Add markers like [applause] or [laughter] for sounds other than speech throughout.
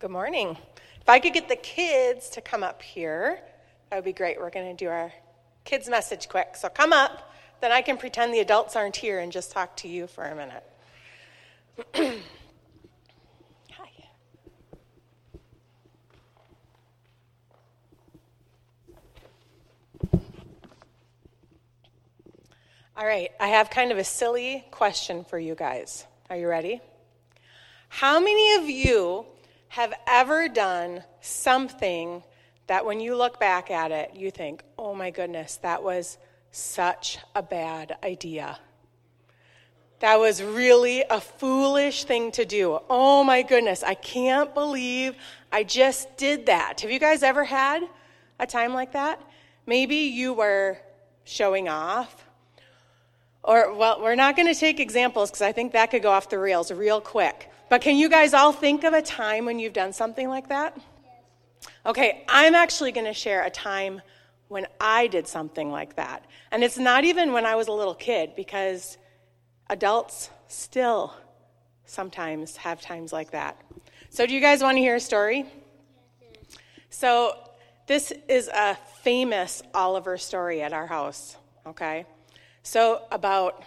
Good morning. If I could get the kids to come up here, that would be great. We're going to do our kids' message quick. So come up, then I can pretend the adults aren't here and just talk to you for a minute. [clears throat] Hi. All right, I have kind of a silly question for you guys. Are you ready? How many of you have ever done something that when you look back at it, you think, oh my goodness, that was such a bad idea? That was really a foolish thing to do. Oh my goodness, I can't believe I just did that. Have you guys ever had a time like that? Maybe you were showing off. Or, well, we're not going to take examples because I think that could go off the rails real quick. But can you guys all think of a time when you've done something like that? Okay, I'm actually going to share a time when I did something like that. And it's not even when I was a little kid because adults still sometimes have times like that. So, do you guys want to hear a story? So, this is a famous Oliver story at our house, okay? So, about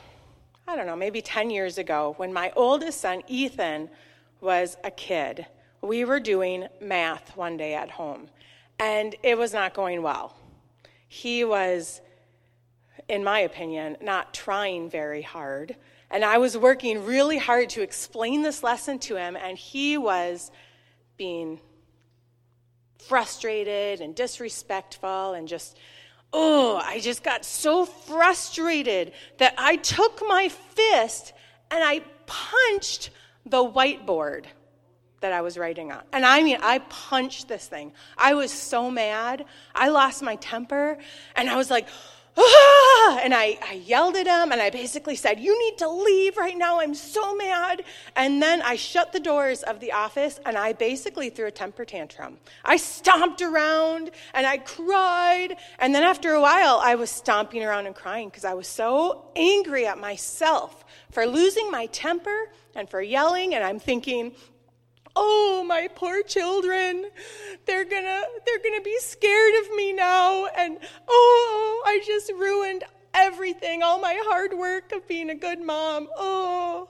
I don't know, maybe 10 years ago, when my oldest son, Ethan, was a kid, we were doing math one day at home, and it was not going well. He was, in my opinion, not trying very hard, and I was working really hard to explain this lesson to him, and he was being frustrated and disrespectful and just oh, I just got so frustrated that I took my fist and I punched the whiteboard that I was writing on. And I mean, I punched this thing. I was so mad. I lost my temper and I was like, ah! and I, I yelled at him and I basically said, You need to leave right now. I'm so mad. And then I shut the doors of the office and I basically threw a temper tantrum. I stomped around and I cried. And then after a while, I was stomping around and crying because I was so angry at myself for losing my temper and for yelling. And I'm thinking, oh my poor children. They're gonna they're gonna be scared of me now. And oh i just ruined everything all my hard work of being a good mom. Oh.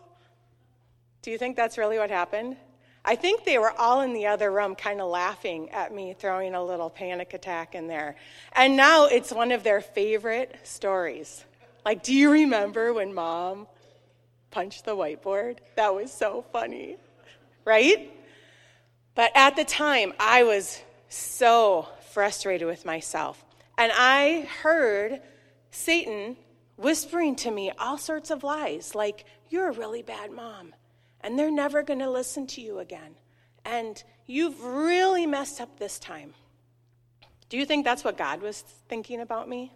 Do you think that's really what happened? I think they were all in the other room kind of laughing at me throwing a little panic attack in there. And now it's one of their favorite stories. Like do you remember when mom punched the whiteboard? That was so funny. Right? But at the time, I was so frustrated with myself. And I heard Satan whispering to me all sorts of lies, like, you're a really bad mom, and they're never going to listen to you again. And you've really messed up this time. Do you think that's what God was thinking about me?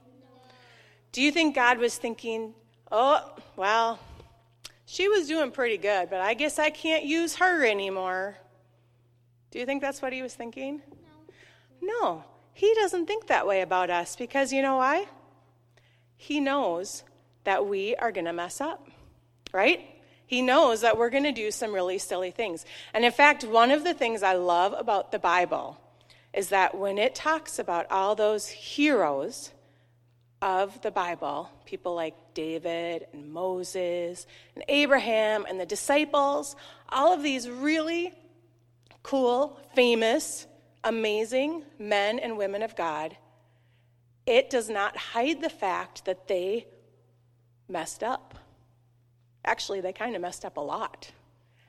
Do you think God was thinking, oh, well, she was doing pretty good, but I guess I can't use her anymore. Do you think that's what he was thinking? No. No, he doesn't think that way about us because you know why? He knows that we are going to mess up, right? He knows that we're going to do some really silly things. And in fact, one of the things I love about the Bible is that when it talks about all those heroes of the Bible, people like David and Moses and Abraham and the disciples, all of these really cool, famous, amazing men and women of God, it does not hide the fact that they messed up. Actually, they kind of messed up a lot.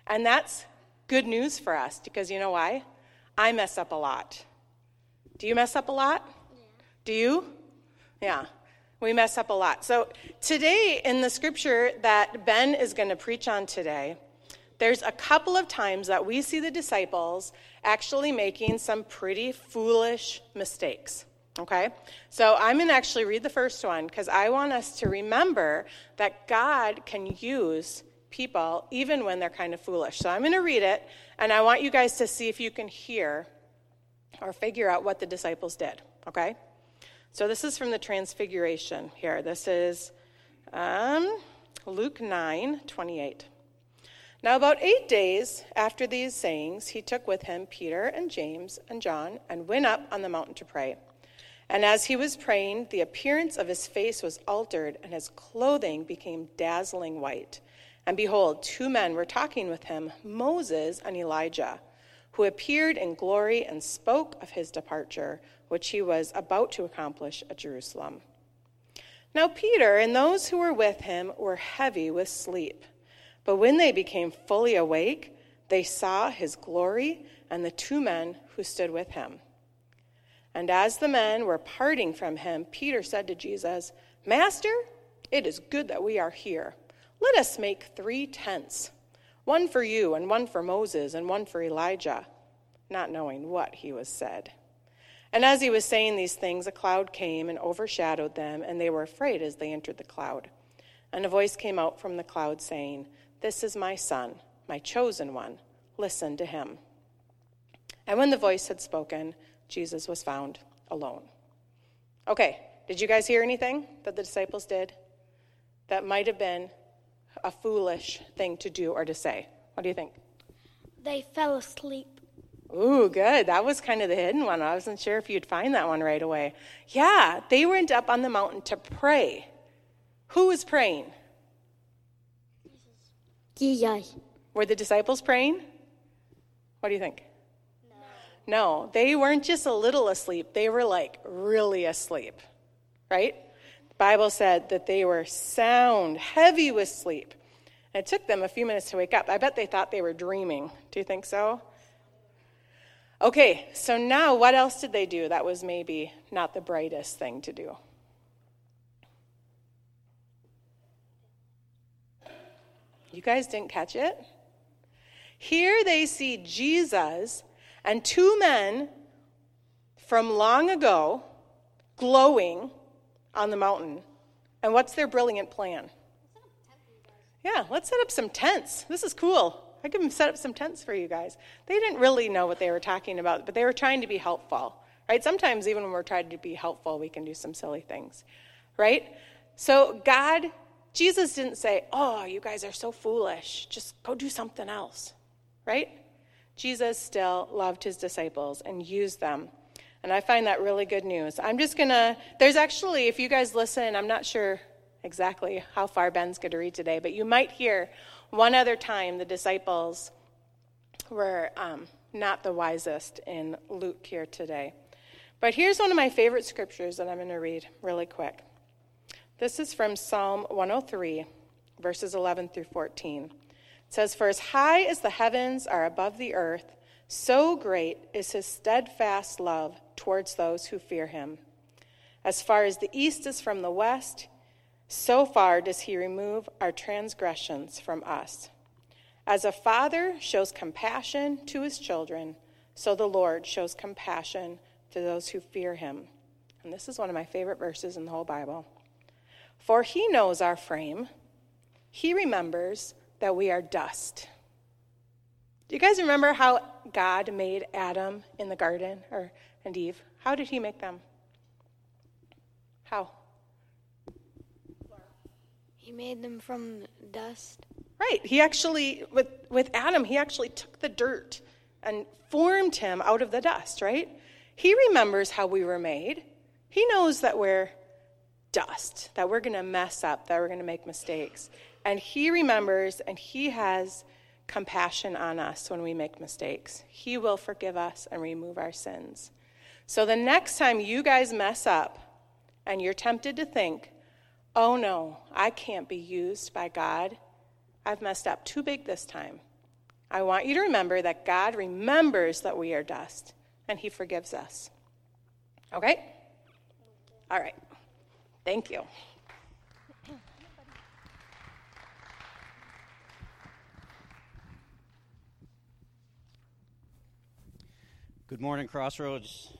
And that's good news for us because you know why? I mess up a lot. Do you mess up a lot? Yeah. Do you? Yeah. We mess up a lot. So, today in the scripture that Ben is going to preach on today, there's a couple of times that we see the disciples actually making some pretty foolish mistakes. Okay? So, I'm going to actually read the first one because I want us to remember that God can use people even when they're kind of foolish. So, I'm going to read it, and I want you guys to see if you can hear or figure out what the disciples did. Okay? So this is from the Transfiguration here. This is um, Luke 9 28. Now, about eight days after these sayings, he took with him Peter and James and John and went up on the mountain to pray. And as he was praying, the appearance of his face was altered, and his clothing became dazzling white. And behold, two men were talking with him, Moses and Elijah, who appeared in glory and spoke of his departure, which he was about to accomplish at Jerusalem. Now, Peter and those who were with him were heavy with sleep. But when they became fully awake, they saw his glory and the two men who stood with him. And as the men were parting from him, Peter said to Jesus, Master, it is good that we are here. Let us make three tents one for you, and one for Moses, and one for Elijah, not knowing what he was said. And as he was saying these things, a cloud came and overshadowed them, and they were afraid as they entered the cloud. And a voice came out from the cloud saying, this is my son, my chosen one. Listen to him. And when the voice had spoken, Jesus was found alone. Okay, did you guys hear anything that the disciples did that might have been a foolish thing to do or to say? What do you think? They fell asleep. Ooh, good. That was kind of the hidden one. I wasn't sure if you'd find that one right away. Yeah, they went up on the mountain to pray. Who was praying? Were the disciples praying? What do you think? No. No, they weren't just a little asleep, they were like really asleep, right? The Bible said that they were sound, heavy with sleep. And it took them a few minutes to wake up. I bet they thought they were dreaming. Do you think so? Okay, so now what else did they do that was maybe not the brightest thing to do? You guys didn't catch it? Here they see Jesus and two men from long ago glowing on the mountain. And what's their brilliant plan? Yeah, let's set up some tents. This is cool. I can set up some tents for you guys. They didn't really know what they were talking about, but they were trying to be helpful, right? Sometimes, even when we're trying to be helpful, we can do some silly things, right? So, God Jesus didn't say, Oh, you guys are so foolish. Just go do something else, right? Jesus still loved his disciples and used them. And I find that really good news. I'm just going to, there's actually, if you guys listen, I'm not sure exactly how far Ben's going to read today, but you might hear one other time the disciples were um, not the wisest in Luke here today. But here's one of my favorite scriptures that I'm going to read really quick. This is from Psalm 103, verses 11 through 14. It says, For as high as the heavens are above the earth, so great is his steadfast love towards those who fear him. As far as the east is from the west, so far does he remove our transgressions from us. As a father shows compassion to his children, so the Lord shows compassion to those who fear him. And this is one of my favorite verses in the whole Bible. For he knows our frame, he remembers that we are dust. Do you guys remember how God made Adam in the garden or and Eve? How did he make them? How? He made them from dust. Right. He actually with with Adam, he actually took the dirt and formed him out of the dust, right? He remembers how we were made. He knows that we're dust, that we're going to mess up, that we're going to make mistakes. And He remembers and He has compassion on us when we make mistakes. He will forgive us and remove our sins. So the next time you guys mess up and you're tempted to think, oh no, I can't be used by God, I've messed up too big this time. I want you to remember that God remembers that we are dust and He forgives us. Okay? All right. Thank you. Good morning, Crossroads.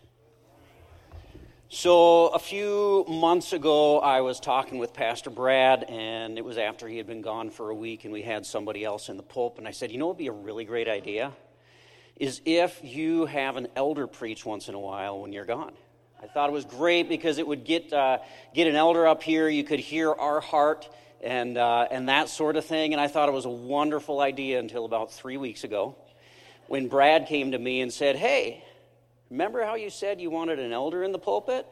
So, a few months ago, I was talking with Pastor Brad, and it was after he had been gone for a week, and we had somebody else in the pulp. And I said, You know what would be a really great idea? Is if you have an elder preach once in a while when you're gone. I thought it was great because it would get, uh, get an elder up here. You could hear our heart and, uh, and that sort of thing. And I thought it was a wonderful idea until about three weeks ago when Brad came to me and said, Hey, remember how you said you wanted an elder in the pulpit?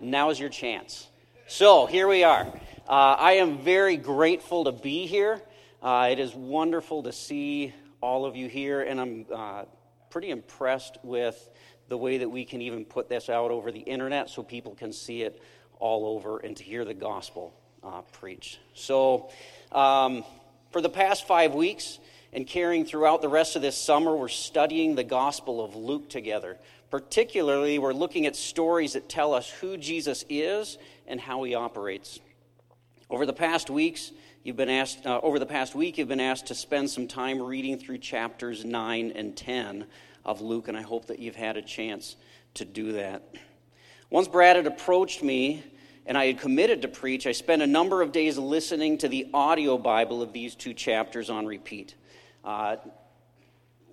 Now's your chance. So here we are. Uh, I am very grateful to be here. Uh, it is wonderful to see all of you here, and I'm uh, pretty impressed with the way that we can even put this out over the internet so people can see it all over and to hear the gospel uh, preached. So, um, for the past five weeks and carrying throughout the rest of this summer, we're studying the gospel of Luke together. Particularly, we're looking at stories that tell us who Jesus is and how he operates. Over the past weeks, you've been asked, uh, over the past week, you've been asked to spend some time reading through chapters 9 and 10 of Luke, and I hope that you've had a chance to do that. Once Brad had approached me and I had committed to preach, I spent a number of days listening to the audio Bible of these two chapters on repeat. Uh,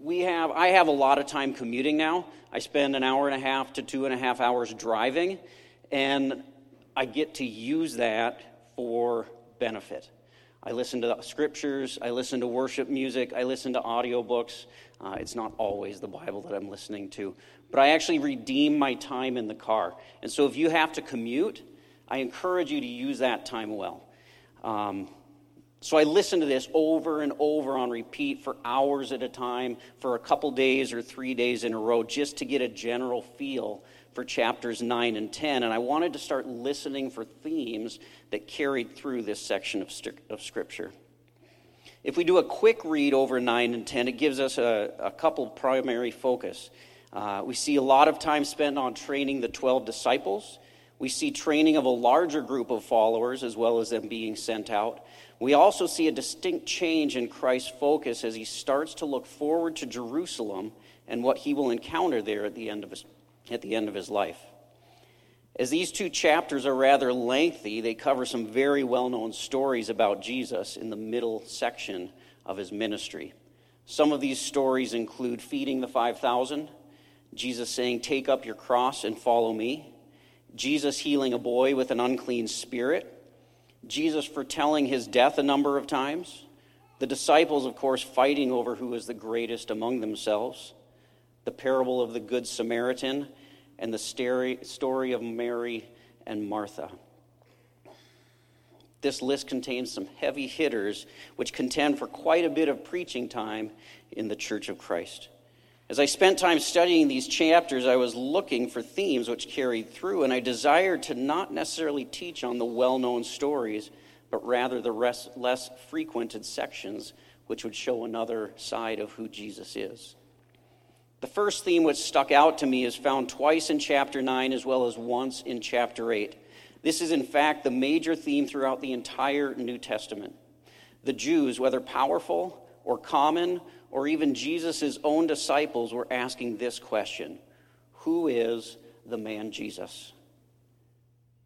we have, I have a lot of time commuting now. I spend an hour and a half to two and a half hours driving, and I get to use that for benefit. I listen to scriptures, I listen to worship music, I listen to audiobooks. Uh, it's not always the Bible that I'm listening to, but I actually redeem my time in the car. And so if you have to commute, I encourage you to use that time well. Um, so I listen to this over and over on repeat for hours at a time, for a couple days or three days in a row, just to get a general feel for chapters 9 and 10, and I wanted to start listening for themes that carried through this section of, of Scripture. If we do a quick read over 9 and 10, it gives us a, a couple primary focus. Uh, we see a lot of time spent on training the 12 disciples. We see training of a larger group of followers as well as them being sent out. We also see a distinct change in Christ's focus as he starts to look forward to Jerusalem and what he will encounter there at the end of his at the end of his life. As these two chapters are rather lengthy, they cover some very well known stories about Jesus in the middle section of his ministry. Some of these stories include feeding the 5,000, Jesus saying, Take up your cross and follow me, Jesus healing a boy with an unclean spirit, Jesus foretelling his death a number of times, the disciples, of course, fighting over who is the greatest among themselves the parable of the Good Samaritan, and the story of Mary and Martha. This list contains some heavy hitters which contend for quite a bit of preaching time in the Church of Christ. As I spent time studying these chapters, I was looking for themes which carried through, and I desired to not necessarily teach on the well known stories, but rather the less frequented sections which would show another side of who Jesus is. The first theme which stuck out to me is found twice in chapter 9 as well as once in chapter 8. This is, in fact, the major theme throughout the entire New Testament. The Jews, whether powerful or common, or even Jesus' own disciples, were asking this question Who is the man Jesus?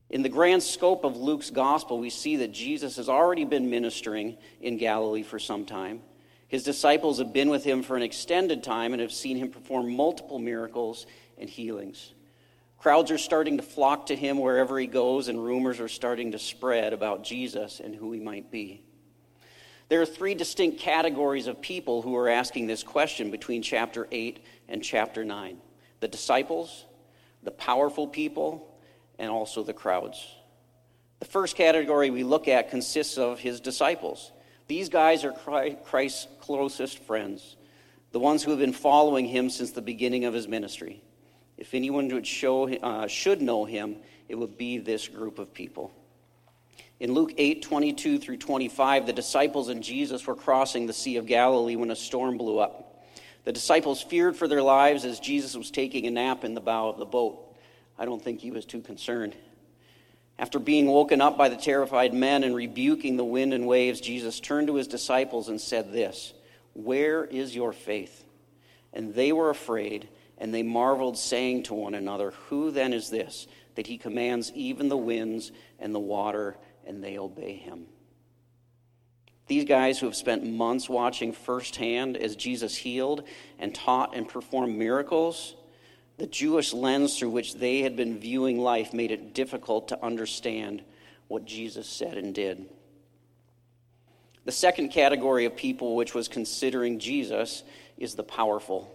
In the grand scope of Luke's gospel, we see that Jesus has already been ministering in Galilee for some time. His disciples have been with him for an extended time and have seen him perform multiple miracles and healings. Crowds are starting to flock to him wherever he goes, and rumors are starting to spread about Jesus and who he might be. There are three distinct categories of people who are asking this question between chapter 8 and chapter 9 the disciples, the powerful people, and also the crowds. The first category we look at consists of his disciples. These guys are Christ's closest friends, the ones who have been following him since the beginning of his ministry. If anyone would show, uh, should know him, it would be this group of people. In Luke 8 22 through 25, the disciples and Jesus were crossing the Sea of Galilee when a storm blew up. The disciples feared for their lives as Jesus was taking a nap in the bow of the boat. I don't think he was too concerned. After being woken up by the terrified men and rebuking the wind and waves, Jesus turned to his disciples and said this Where is your faith? And they were afraid, and they marveled, saying to one another, Who then is this, that he commands even the winds and the water, and they obey him? These guys who have spent months watching firsthand as Jesus healed and taught and performed miracles, The Jewish lens through which they had been viewing life made it difficult to understand what Jesus said and did. The second category of people which was considering Jesus is the powerful.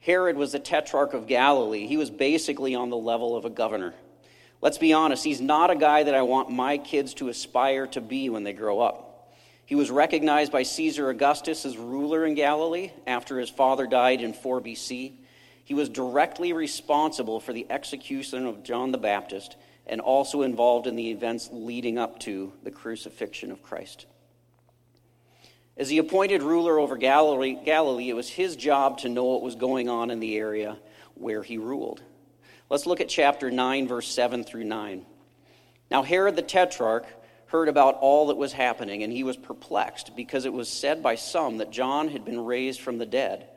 Herod was the tetrarch of Galilee. He was basically on the level of a governor. Let's be honest, he's not a guy that I want my kids to aspire to be when they grow up. He was recognized by Caesar Augustus as ruler in Galilee after his father died in 4 BC. He was directly responsible for the execution of John the Baptist and also involved in the events leading up to the crucifixion of Christ. As the appointed ruler over Galilee, Galilee, it was his job to know what was going on in the area where he ruled. Let's look at chapter 9, verse 7 through 9. Now, Herod the Tetrarch heard about all that was happening, and he was perplexed, because it was said by some that John had been raised from the dead,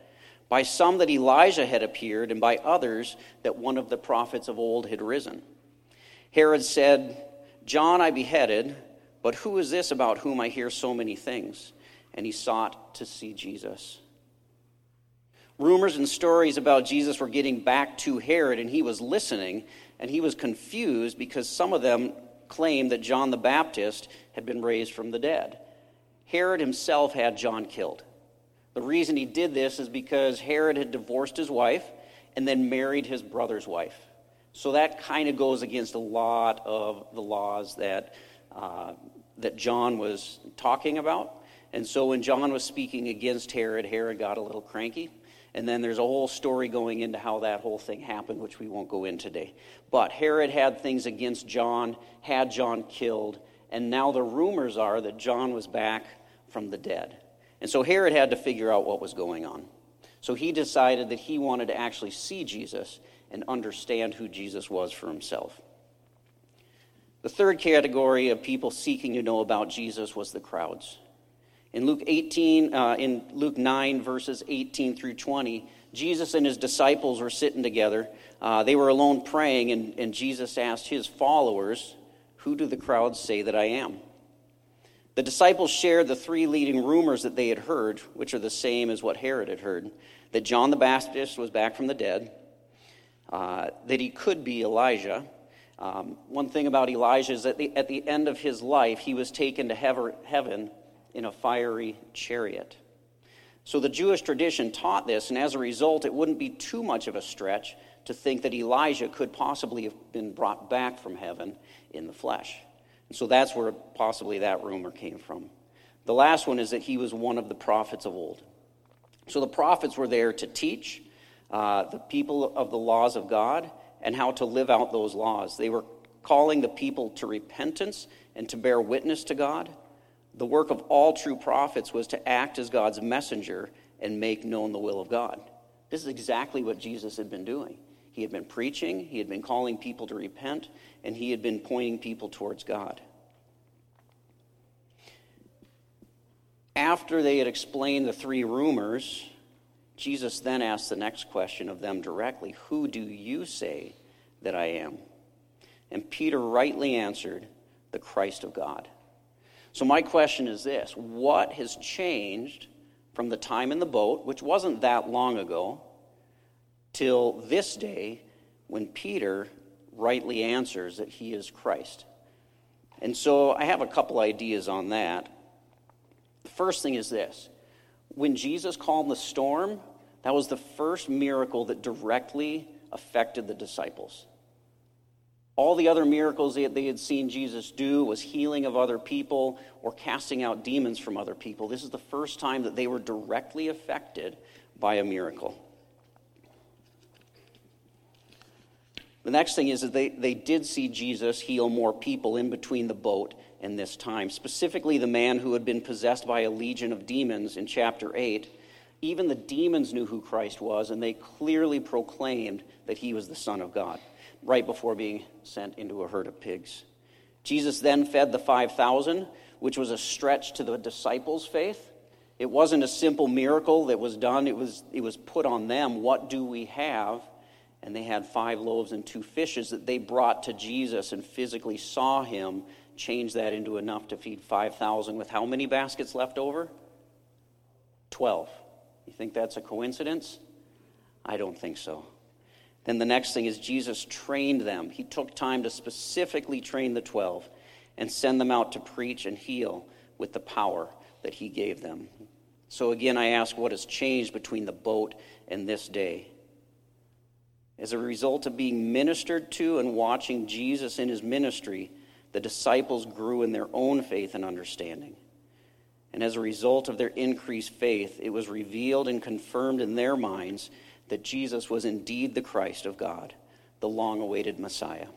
by some that Elijah had appeared, and by others that one of the prophets of old had risen. Herod said, John I beheaded, but who is this about whom I hear so many things? and he sought to see Jesus. Rumors and stories about Jesus were getting back to Herod, and he was listening, and he was confused because some of them claimed that John the Baptist had been raised from the dead. Herod himself had John killed. The reason he did this is because Herod had divorced his wife and then married his brother's wife. So that kind of goes against a lot of the laws that, uh, that John was talking about. And so when John was speaking against Herod, Herod got a little cranky. And then there's a whole story going into how that whole thing happened, which we won't go in today. But Herod had things against John, had John killed, and now the rumors are that John was back from the dead. And so Herod had to figure out what was going on. So he decided that he wanted to actually see Jesus and understand who Jesus was for himself. The third category of people seeking to know about Jesus was the crowds. In Luke 18, uh, in Luke 9, verses 18 through 20, Jesus and his disciples were sitting together. Uh, they were alone praying, and, and Jesus asked his followers, Who do the crowds say that I am? The disciples shared the three leading rumors that they had heard, which are the same as what Herod had heard that John the Baptist was back from the dead, uh, that he could be Elijah. Um, one thing about Elijah is that the, at the end of his life, he was taken to heaven in a fiery chariot. So the Jewish tradition taught this, and as a result, it wouldn't be too much of a stretch to think that Elijah could possibly have been brought back from heaven in the flesh. So that's where possibly that rumor came from. The last one is that he was one of the prophets of old. So the prophets were there to teach uh, the people of the laws of God and how to live out those laws. They were calling the people to repentance and to bear witness to God. The work of all true prophets was to act as God's messenger and make known the will of God. This is exactly what Jesus had been doing. He had been preaching, he had been calling people to repent, and he had been pointing people towards God. After they had explained the three rumors, Jesus then asked the next question of them directly Who do you say that I am? And Peter rightly answered, The Christ of God. So, my question is this What has changed from the time in the boat, which wasn't that long ago, till this day when Peter rightly answers that he is Christ? And so, I have a couple ideas on that. The first thing is this when Jesus calmed the storm, that was the first miracle that directly affected the disciples. All the other miracles that they had seen Jesus do was healing of other people or casting out demons from other people. This is the first time that they were directly affected by a miracle. The next thing is that they, they did see Jesus heal more people in between the boat and this time, specifically the man who had been possessed by a legion of demons in chapter 8. Even the demons knew who Christ was, and they clearly proclaimed that he was the Son of God right before being sent into a herd of pigs. Jesus then fed the 5,000, which was a stretch to the disciples' faith. It wasn't a simple miracle that was done, it was, it was put on them. What do we have? And they had five loaves and two fishes that they brought to Jesus and physically saw him change that into enough to feed 5,000 with how many baskets left over? 12. You think that's a coincidence? I don't think so. Then the next thing is Jesus trained them. He took time to specifically train the 12 and send them out to preach and heal with the power that he gave them. So again, I ask what has changed between the boat and this day? As a result of being ministered to and watching Jesus in his ministry, the disciples grew in their own faith and understanding. And as a result of their increased faith, it was revealed and confirmed in their minds that Jesus was indeed the Christ of God, the long awaited Messiah.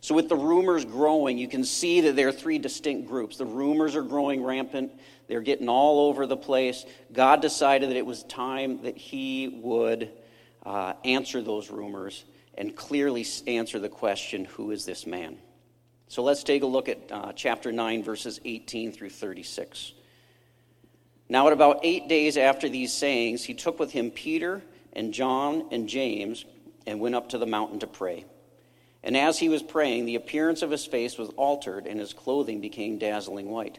So, with the rumors growing, you can see that there are three distinct groups. The rumors are growing rampant, they're getting all over the place. God decided that it was time that He would uh, answer those rumors and clearly answer the question who is this man? So, let's take a look at uh, chapter 9, verses 18 through 36. Now, at about eight days after these sayings, he took with him Peter and John and James and went up to the mountain to pray. And as he was praying, the appearance of his face was altered, and his clothing became dazzling white.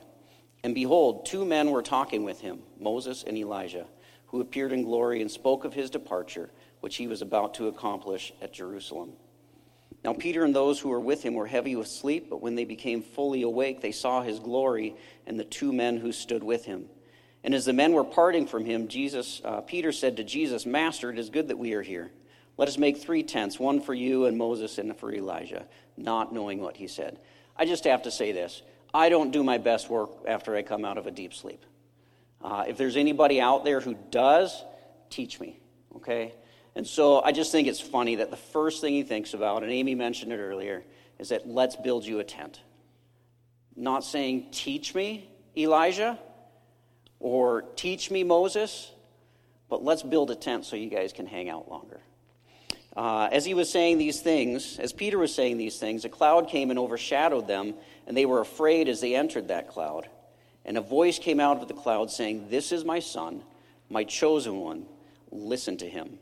And behold, two men were talking with him, Moses and Elijah, who appeared in glory and spoke of his departure, which he was about to accomplish at Jerusalem. Now, Peter and those who were with him were heavy with sleep, but when they became fully awake, they saw his glory and the two men who stood with him. And as the men were parting from him, Jesus, uh, Peter said to Jesus, Master, it is good that we are here. Let us make three tents, one for you and Moses and for Elijah, not knowing what he said. I just have to say this I don't do my best work after I come out of a deep sleep. Uh, if there's anybody out there who does, teach me, okay? And so I just think it's funny that the first thing he thinks about, and Amy mentioned it earlier, is that let's build you a tent. Not saying, teach me, Elijah, or teach me, Moses, but let's build a tent so you guys can hang out longer. Uh, as he was saying these things, as Peter was saying these things, a cloud came and overshadowed them, and they were afraid as they entered that cloud. And a voice came out of the cloud saying, This is my son, my chosen one. Listen to him.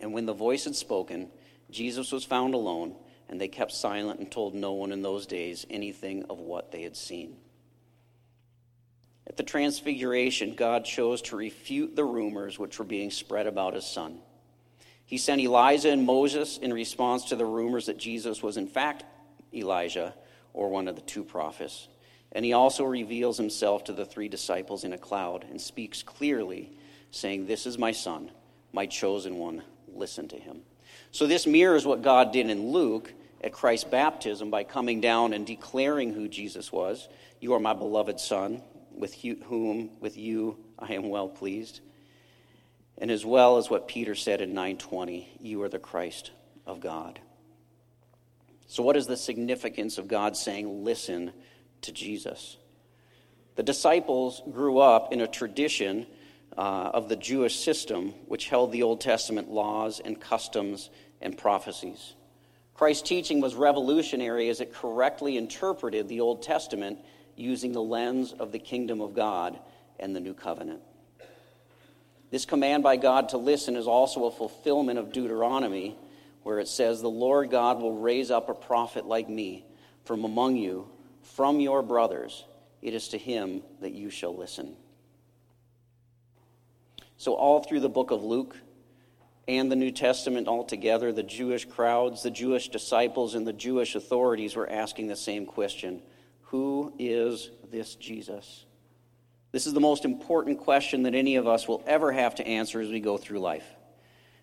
And when the voice had spoken, Jesus was found alone, and they kept silent and told no one in those days anything of what they had seen. At the Transfiguration, God chose to refute the rumors which were being spread about his son. He sent Elijah and Moses in response to the rumors that Jesus was, in fact, Elijah or one of the two prophets. And he also reveals himself to the three disciples in a cloud and speaks clearly, saying, This is my son, my chosen one. Listen to him. So, this mirrors what God did in Luke at Christ's baptism by coming down and declaring who Jesus was. You are my beloved son, with whom, with you, I am well pleased and as well as what Peter said in 920, you are the Christ of God. So, what is the significance of God saying, listen to Jesus? The disciples grew up in a tradition uh, of the Jewish system, which held the Old Testament laws and customs and prophecies. Christ's teaching was revolutionary as it correctly interpreted the Old Testament using the lens of the kingdom of God and the new covenant. This command by God to listen is also a fulfillment of Deuteronomy, where it says, The Lord God will raise up a prophet like me from among you, from your brothers. It is to him that you shall listen. So, all through the book of Luke and the New Testament altogether, the Jewish crowds, the Jewish disciples, and the Jewish authorities were asking the same question Who is this Jesus? This is the most important question that any of us will ever have to answer as we go through life.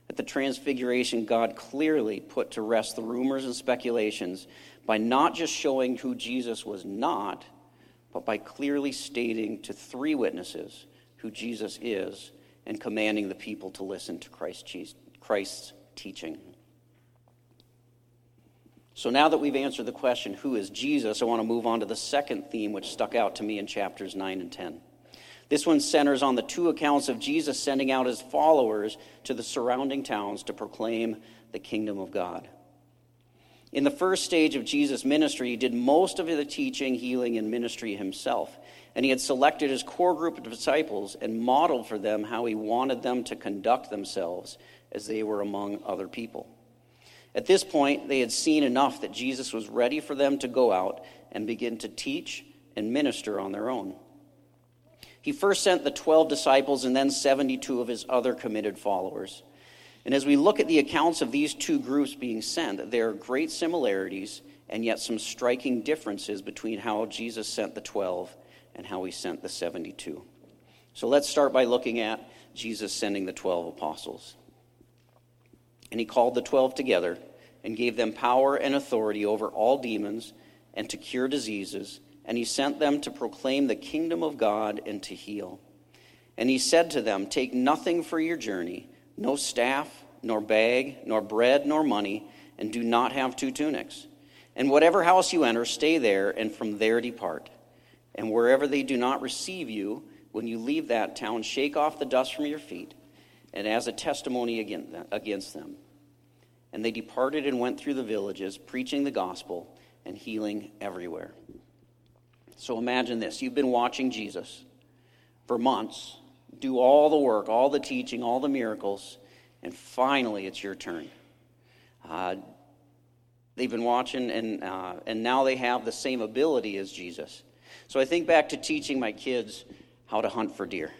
At the Transfiguration, God clearly put to rest the rumors and speculations by not just showing who Jesus was not, but by clearly stating to three witnesses who Jesus is and commanding the people to listen to Christ's teaching. So now that we've answered the question, who is Jesus, I want to move on to the second theme which stuck out to me in chapters 9 and 10. This one centers on the two accounts of Jesus sending out his followers to the surrounding towns to proclaim the kingdom of God. In the first stage of Jesus' ministry, he did most of the teaching, healing, and ministry himself. And he had selected his core group of disciples and modeled for them how he wanted them to conduct themselves as they were among other people. At this point, they had seen enough that Jesus was ready for them to go out and begin to teach and minister on their own. He first sent the 12 disciples and then 72 of his other committed followers. And as we look at the accounts of these two groups being sent, there are great similarities and yet some striking differences between how Jesus sent the 12 and how he sent the 72. So let's start by looking at Jesus sending the 12 apostles. And he called the 12 together and gave them power and authority over all demons and to cure diseases. And he sent them to proclaim the kingdom of God and to heal. And he said to them, Take nothing for your journey no staff, nor bag, nor bread, nor money, and do not have two tunics. And whatever house you enter, stay there, and from there depart. And wherever they do not receive you, when you leave that town, shake off the dust from your feet, and as a testimony against them. And they departed and went through the villages, preaching the gospel and healing everywhere. So imagine this you've been watching Jesus for months do all the work, all the teaching, all the miracles, and finally it's your turn. Uh, they've been watching, and, uh, and now they have the same ability as Jesus. So I think back to teaching my kids how to hunt for deer.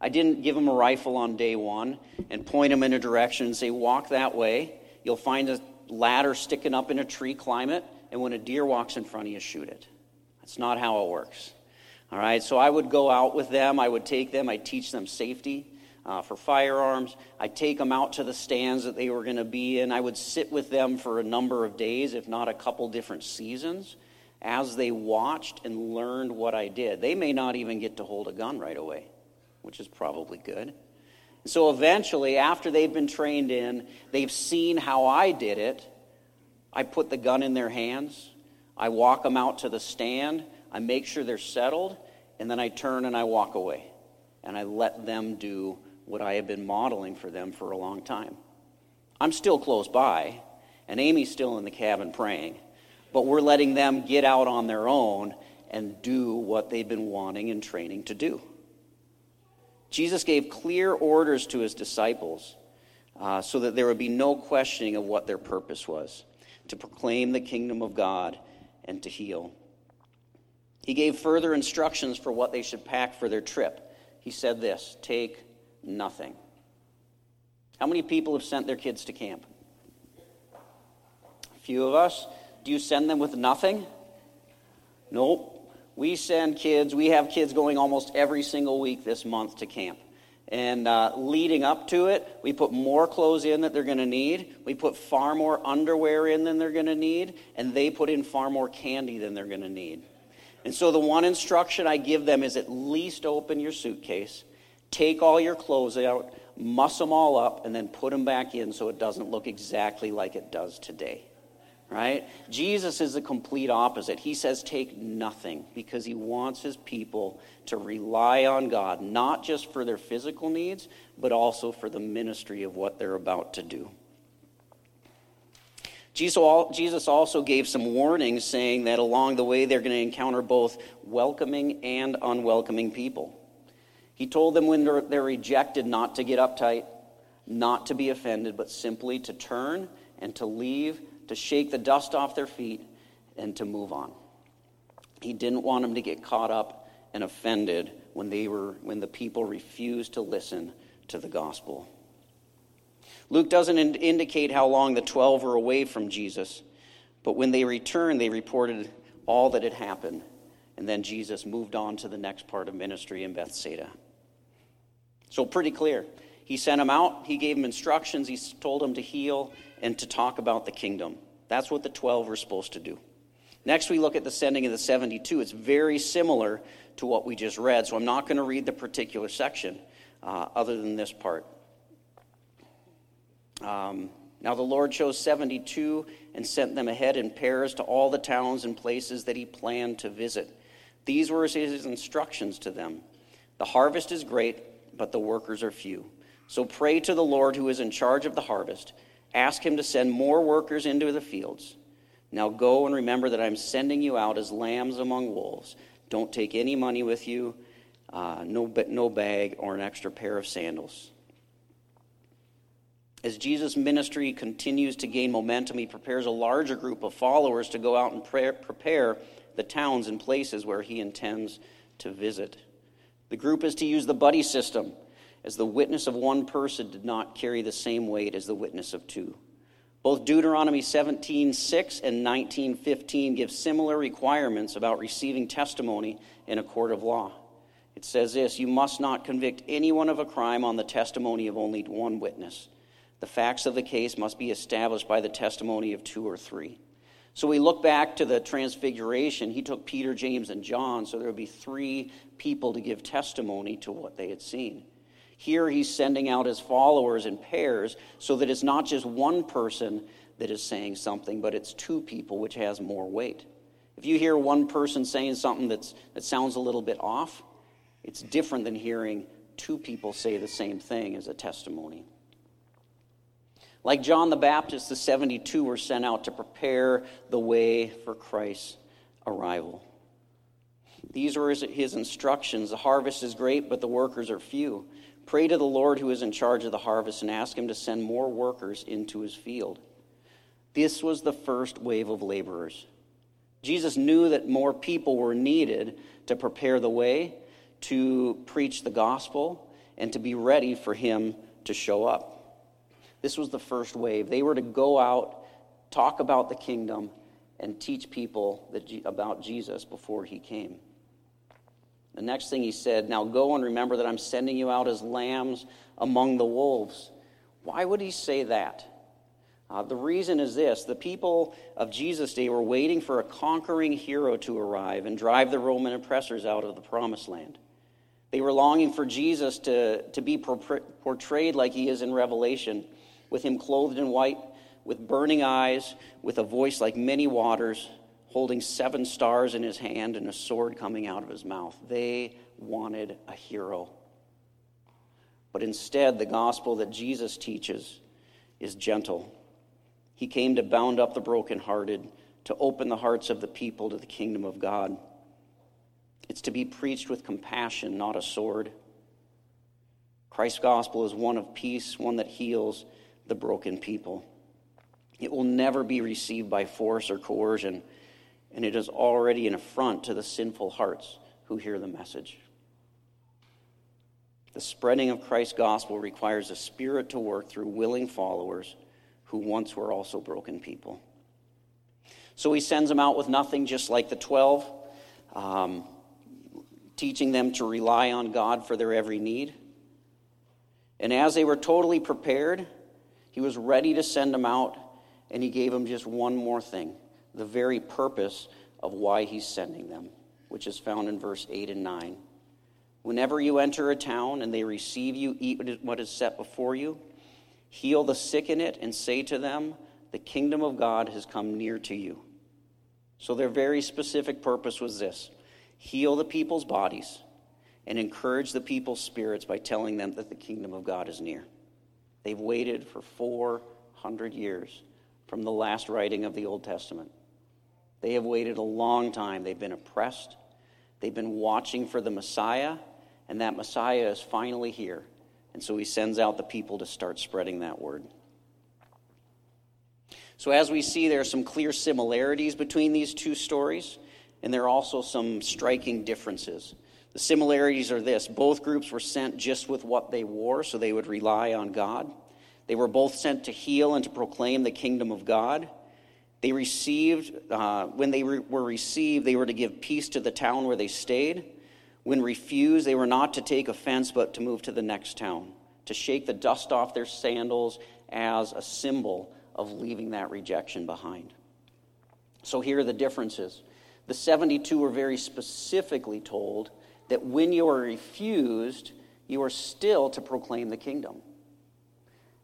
I didn't give them a rifle on day one and point them in a direction and say, walk that way. You'll find a ladder sticking up in a tree, climb it, and when a deer walks in front of you, shoot it. That's not how it works. All right, so I would go out with them. I would take them. I'd teach them safety uh, for firearms. I'd take them out to the stands that they were going to be in. I would sit with them for a number of days, if not a couple different seasons, as they watched and learned what I did. They may not even get to hold a gun right away, which is probably good. So eventually, after they've been trained in, they've seen how I did it. I put the gun in their hands. I walk them out to the stand. I make sure they're settled, and then I turn and I walk away. And I let them do what I have been modeling for them for a long time. I'm still close by, and Amy's still in the cabin praying, but we're letting them get out on their own and do what they've been wanting and training to do. Jesus gave clear orders to his disciples uh, so that there would be no questioning of what their purpose was to proclaim the kingdom of God and to heal. He gave further instructions for what they should pack for their trip. He said this take nothing. How many people have sent their kids to camp? A few of us. Do you send them with nothing? Nope. We send kids, we have kids going almost every single week this month to camp. And uh, leading up to it, we put more clothes in that they're going to need. We put far more underwear in than they're going to need. And they put in far more candy than they're going to need. And so the one instruction I give them is at least open your suitcase, take all your clothes out, muss them all up, and then put them back in so it doesn't look exactly like it does today. Right? Jesus is the complete opposite. He says, take nothing because he wants his people to rely on God, not just for their physical needs, but also for the ministry of what they're about to do. Jesus also gave some warnings saying that along the way they're going to encounter both welcoming and unwelcoming people. He told them when they're, rejected not to get uptight, not to be offended, but simply to turn and to leave, to shake the dust off their feet, and to move on. He didn't want them to get caught up and offended when, they were, when the people refused to listen to the gospel. Luke doesn't in- indicate how long the 12 were away from Jesus, but when they returned, they reported all that had happened. And then Jesus moved on to the next part of ministry in Bethsaida. So, pretty clear. He sent them out, he gave them instructions, he told them to heal and to talk about the kingdom. That's what the 12 were supposed to do. Next, we look at the sending of the 72. It's very similar to what we just read, so I'm not going to read the particular section uh, other than this part. Um, now the Lord chose 72 and sent them ahead in pairs to all the towns and places that he planned to visit. These were his instructions to them The harvest is great, but the workers are few. So pray to the Lord who is in charge of the harvest. Ask him to send more workers into the fields. Now go and remember that I'm sending you out as lambs among wolves. Don't take any money with you, uh, no, no bag, or an extra pair of sandals. As Jesus' ministry continues to gain momentum, he prepares a larger group of followers to go out and prepare the towns and places where he intends to visit. The group is to use the buddy system as the witness of one person did not carry the same weight as the witness of two. Both Deuteronomy 17:6 and 19:15 give similar requirements about receiving testimony in a court of law. It says this, you must not convict anyone of a crime on the testimony of only one witness. The facts of the case must be established by the testimony of two or three. So we look back to the transfiguration. He took Peter, James, and John, so there would be three people to give testimony to what they had seen. Here he's sending out his followers in pairs so that it's not just one person that is saying something, but it's two people, which has more weight. If you hear one person saying something that's, that sounds a little bit off, it's different than hearing two people say the same thing as a testimony. Like John the Baptist, the 72 were sent out to prepare the way for Christ's arrival. These were his instructions. The harvest is great, but the workers are few. Pray to the Lord who is in charge of the harvest and ask him to send more workers into his field. This was the first wave of laborers. Jesus knew that more people were needed to prepare the way, to preach the gospel, and to be ready for him to show up. This was the first wave. They were to go out, talk about the kingdom, and teach people that, about Jesus before he came. The next thing he said, Now go and remember that I'm sending you out as lambs among the wolves. Why would he say that? Uh, the reason is this the people of Jesus' day were waiting for a conquering hero to arrive and drive the Roman oppressors out of the promised land. They were longing for Jesus to, to be portrayed like he is in Revelation, with him clothed in white, with burning eyes, with a voice like many waters, holding seven stars in his hand and a sword coming out of his mouth. They wanted a hero. But instead, the gospel that Jesus teaches is gentle. He came to bound up the brokenhearted, to open the hearts of the people to the kingdom of God. It's to be preached with compassion, not a sword. Christ's gospel is one of peace, one that heals the broken people. It will never be received by force or coercion and it is already an affront to the sinful hearts who hear the message. The spreading of Christ's gospel requires a spirit to work through willing followers who once were also broken people. So he sends them out with nothing, just like the 12, um, teaching them to rely on God for their every need. And as they were totally prepared, he was ready to send them out, and he gave them just one more thing the very purpose of why he's sending them, which is found in verse 8 and 9. Whenever you enter a town and they receive you, eat what is set before you, heal the sick in it, and say to them, The kingdom of God has come near to you. So their very specific purpose was this heal the people's bodies and encourage the people's spirits by telling them that the kingdom of God is near. They've waited for 400 years from the last writing of the Old Testament. They have waited a long time. They've been oppressed. They've been watching for the Messiah, and that Messiah is finally here. And so he sends out the people to start spreading that word. So, as we see, there are some clear similarities between these two stories, and there are also some striking differences. The similarities are this both groups were sent just with what they wore, so they would rely on God. They were both sent to heal and to proclaim the kingdom of God. They received, uh, when they re- were received, they were to give peace to the town where they stayed. When refused, they were not to take offense, but to move to the next town, to shake the dust off their sandals as a symbol of leaving that rejection behind. So here are the differences. The 72 were very specifically told that when you are refused, you are still to proclaim the kingdom.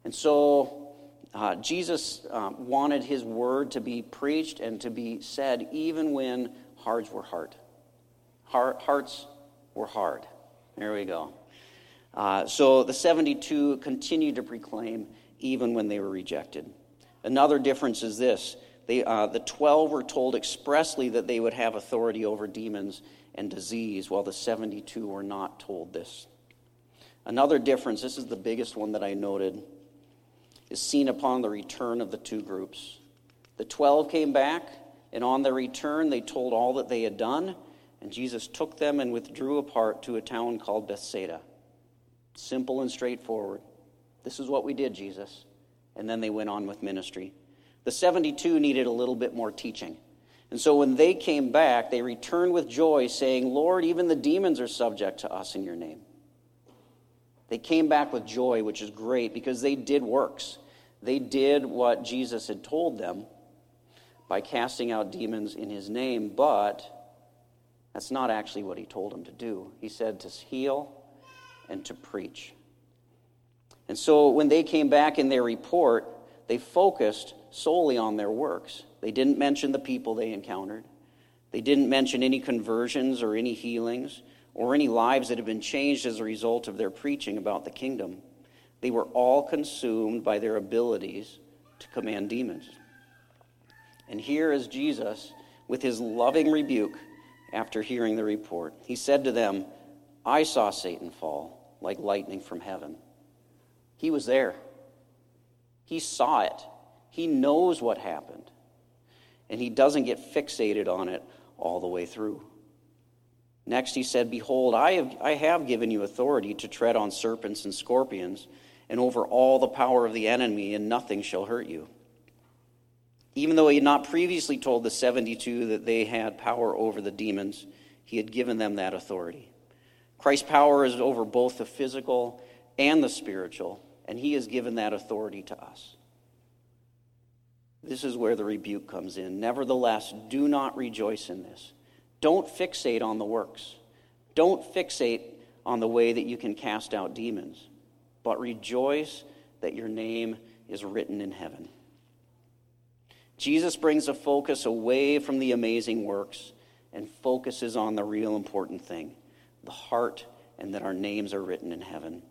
And so uh, Jesus uh, wanted his word to be preached and to be said even when hearts were hard. Heart, hearts were hard. There we go. Uh, so the 72 continued to proclaim even when they were rejected. Another difference is this they, uh, the 12 were told expressly that they would have authority over demons and disease, while the 72 were not told this. Another difference, this is the biggest one that I noted is seen upon the return of the two groups. The twelve came back, and on their return, they told all that they had done, and Jesus took them and withdrew apart to a town called Bethsaida. Simple and straightforward. This is what we did, Jesus. And then they went on with ministry. The 72 needed a little bit more teaching. And so when they came back, they returned with joy, saying, Lord, even the demons are subject to us in your name. They came back with joy, which is great because they did works. They did what Jesus had told them by casting out demons in his name, but that's not actually what he told them to do. He said to heal and to preach. And so when they came back in their report, they focused solely on their works. They didn't mention the people they encountered. They didn't mention any conversions or any healings or any lives that have been changed as a result of their preaching about the kingdom. They were all consumed by their abilities to command demons. And here is Jesus with his loving rebuke after hearing the report. He said to them, I saw Satan fall like lightning from heaven. He was there, he saw it, he knows what happened, and he doesn't get fixated on it all the way through. Next, he said, Behold, I have, I have given you authority to tread on serpents and scorpions and over all the power of the enemy, and nothing shall hurt you. Even though he had not previously told the 72 that they had power over the demons, he had given them that authority. Christ's power is over both the physical and the spiritual, and he has given that authority to us. This is where the rebuke comes in. Nevertheless, do not rejoice in this. Don't fixate on the works. Don't fixate on the way that you can cast out demons, but rejoice that your name is written in heaven. Jesus brings a focus away from the amazing works and focuses on the real important thing the heart and that our names are written in heaven.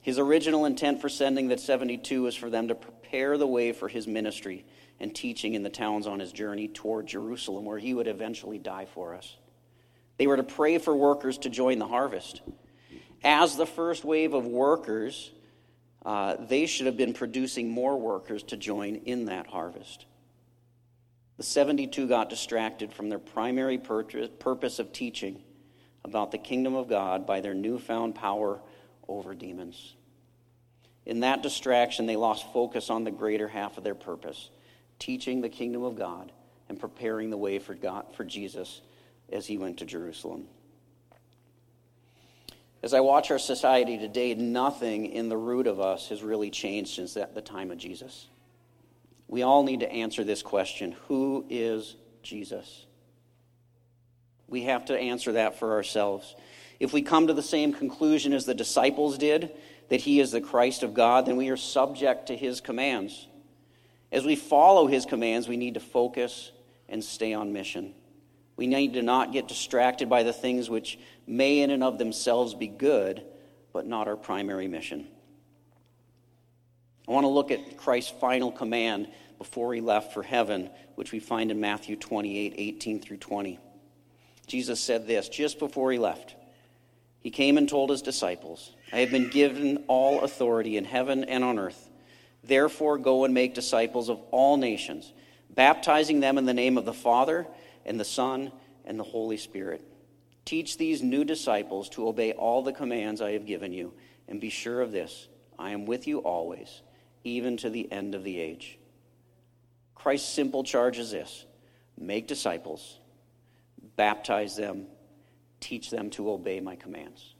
His original intent for sending the 72 was for them to prepare the way for his ministry and teaching in the towns on his journey toward Jerusalem, where he would eventually die for us. They were to pray for workers to join the harvest. As the first wave of workers, uh, they should have been producing more workers to join in that harvest. The 72 got distracted from their primary purpose of teaching about the kingdom of God by their newfound power over demons. In that distraction, they lost focus on the greater half of their purpose teaching the kingdom of God and preparing the way for God for Jesus as he went to Jerusalem. As I watch our society today, nothing in the root of us has really changed since that, the time of Jesus. We all need to answer this question Who is Jesus? We have to answer that for ourselves. If we come to the same conclusion as the disciples did, that he is the Christ of God, then we are subject to his commands. As we follow his commands, we need to focus and stay on mission. We need to not get distracted by the things which may, in and of themselves, be good, but not our primary mission. I want to look at Christ's final command before he left for heaven, which we find in Matthew 28 18 through 20. Jesus said this just before he left. He came and told his disciples, I have been given all authority in heaven and on earth. Therefore, go and make disciples of all nations, baptizing them in the name of the Father, and the Son, and the Holy Spirit. Teach these new disciples to obey all the commands I have given you, and be sure of this I am with you always, even to the end of the age. Christ's simple charge is this make disciples, baptize them, teach them to obey my commands.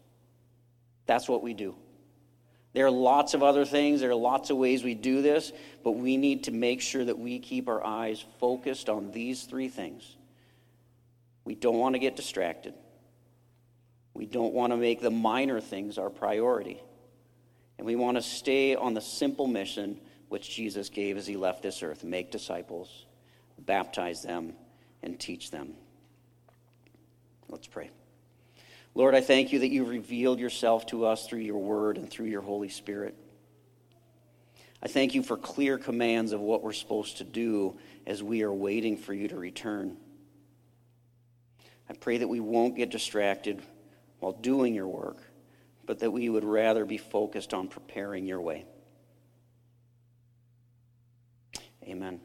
That's what we do. There are lots of other things, there are lots of ways we do this, but we need to make sure that we keep our eyes focused on these three things. We don't want to get distracted. We don't want to make the minor things our priority. And we want to stay on the simple mission which Jesus gave as he left this earth make disciples, baptize them, and teach them. Let's pray. Lord, I thank you that you revealed yourself to us through your word and through your Holy Spirit. I thank you for clear commands of what we're supposed to do as we are waiting for you to return. I pray that we won't get distracted while doing your work, but that we would rather be focused on preparing your way. Amen.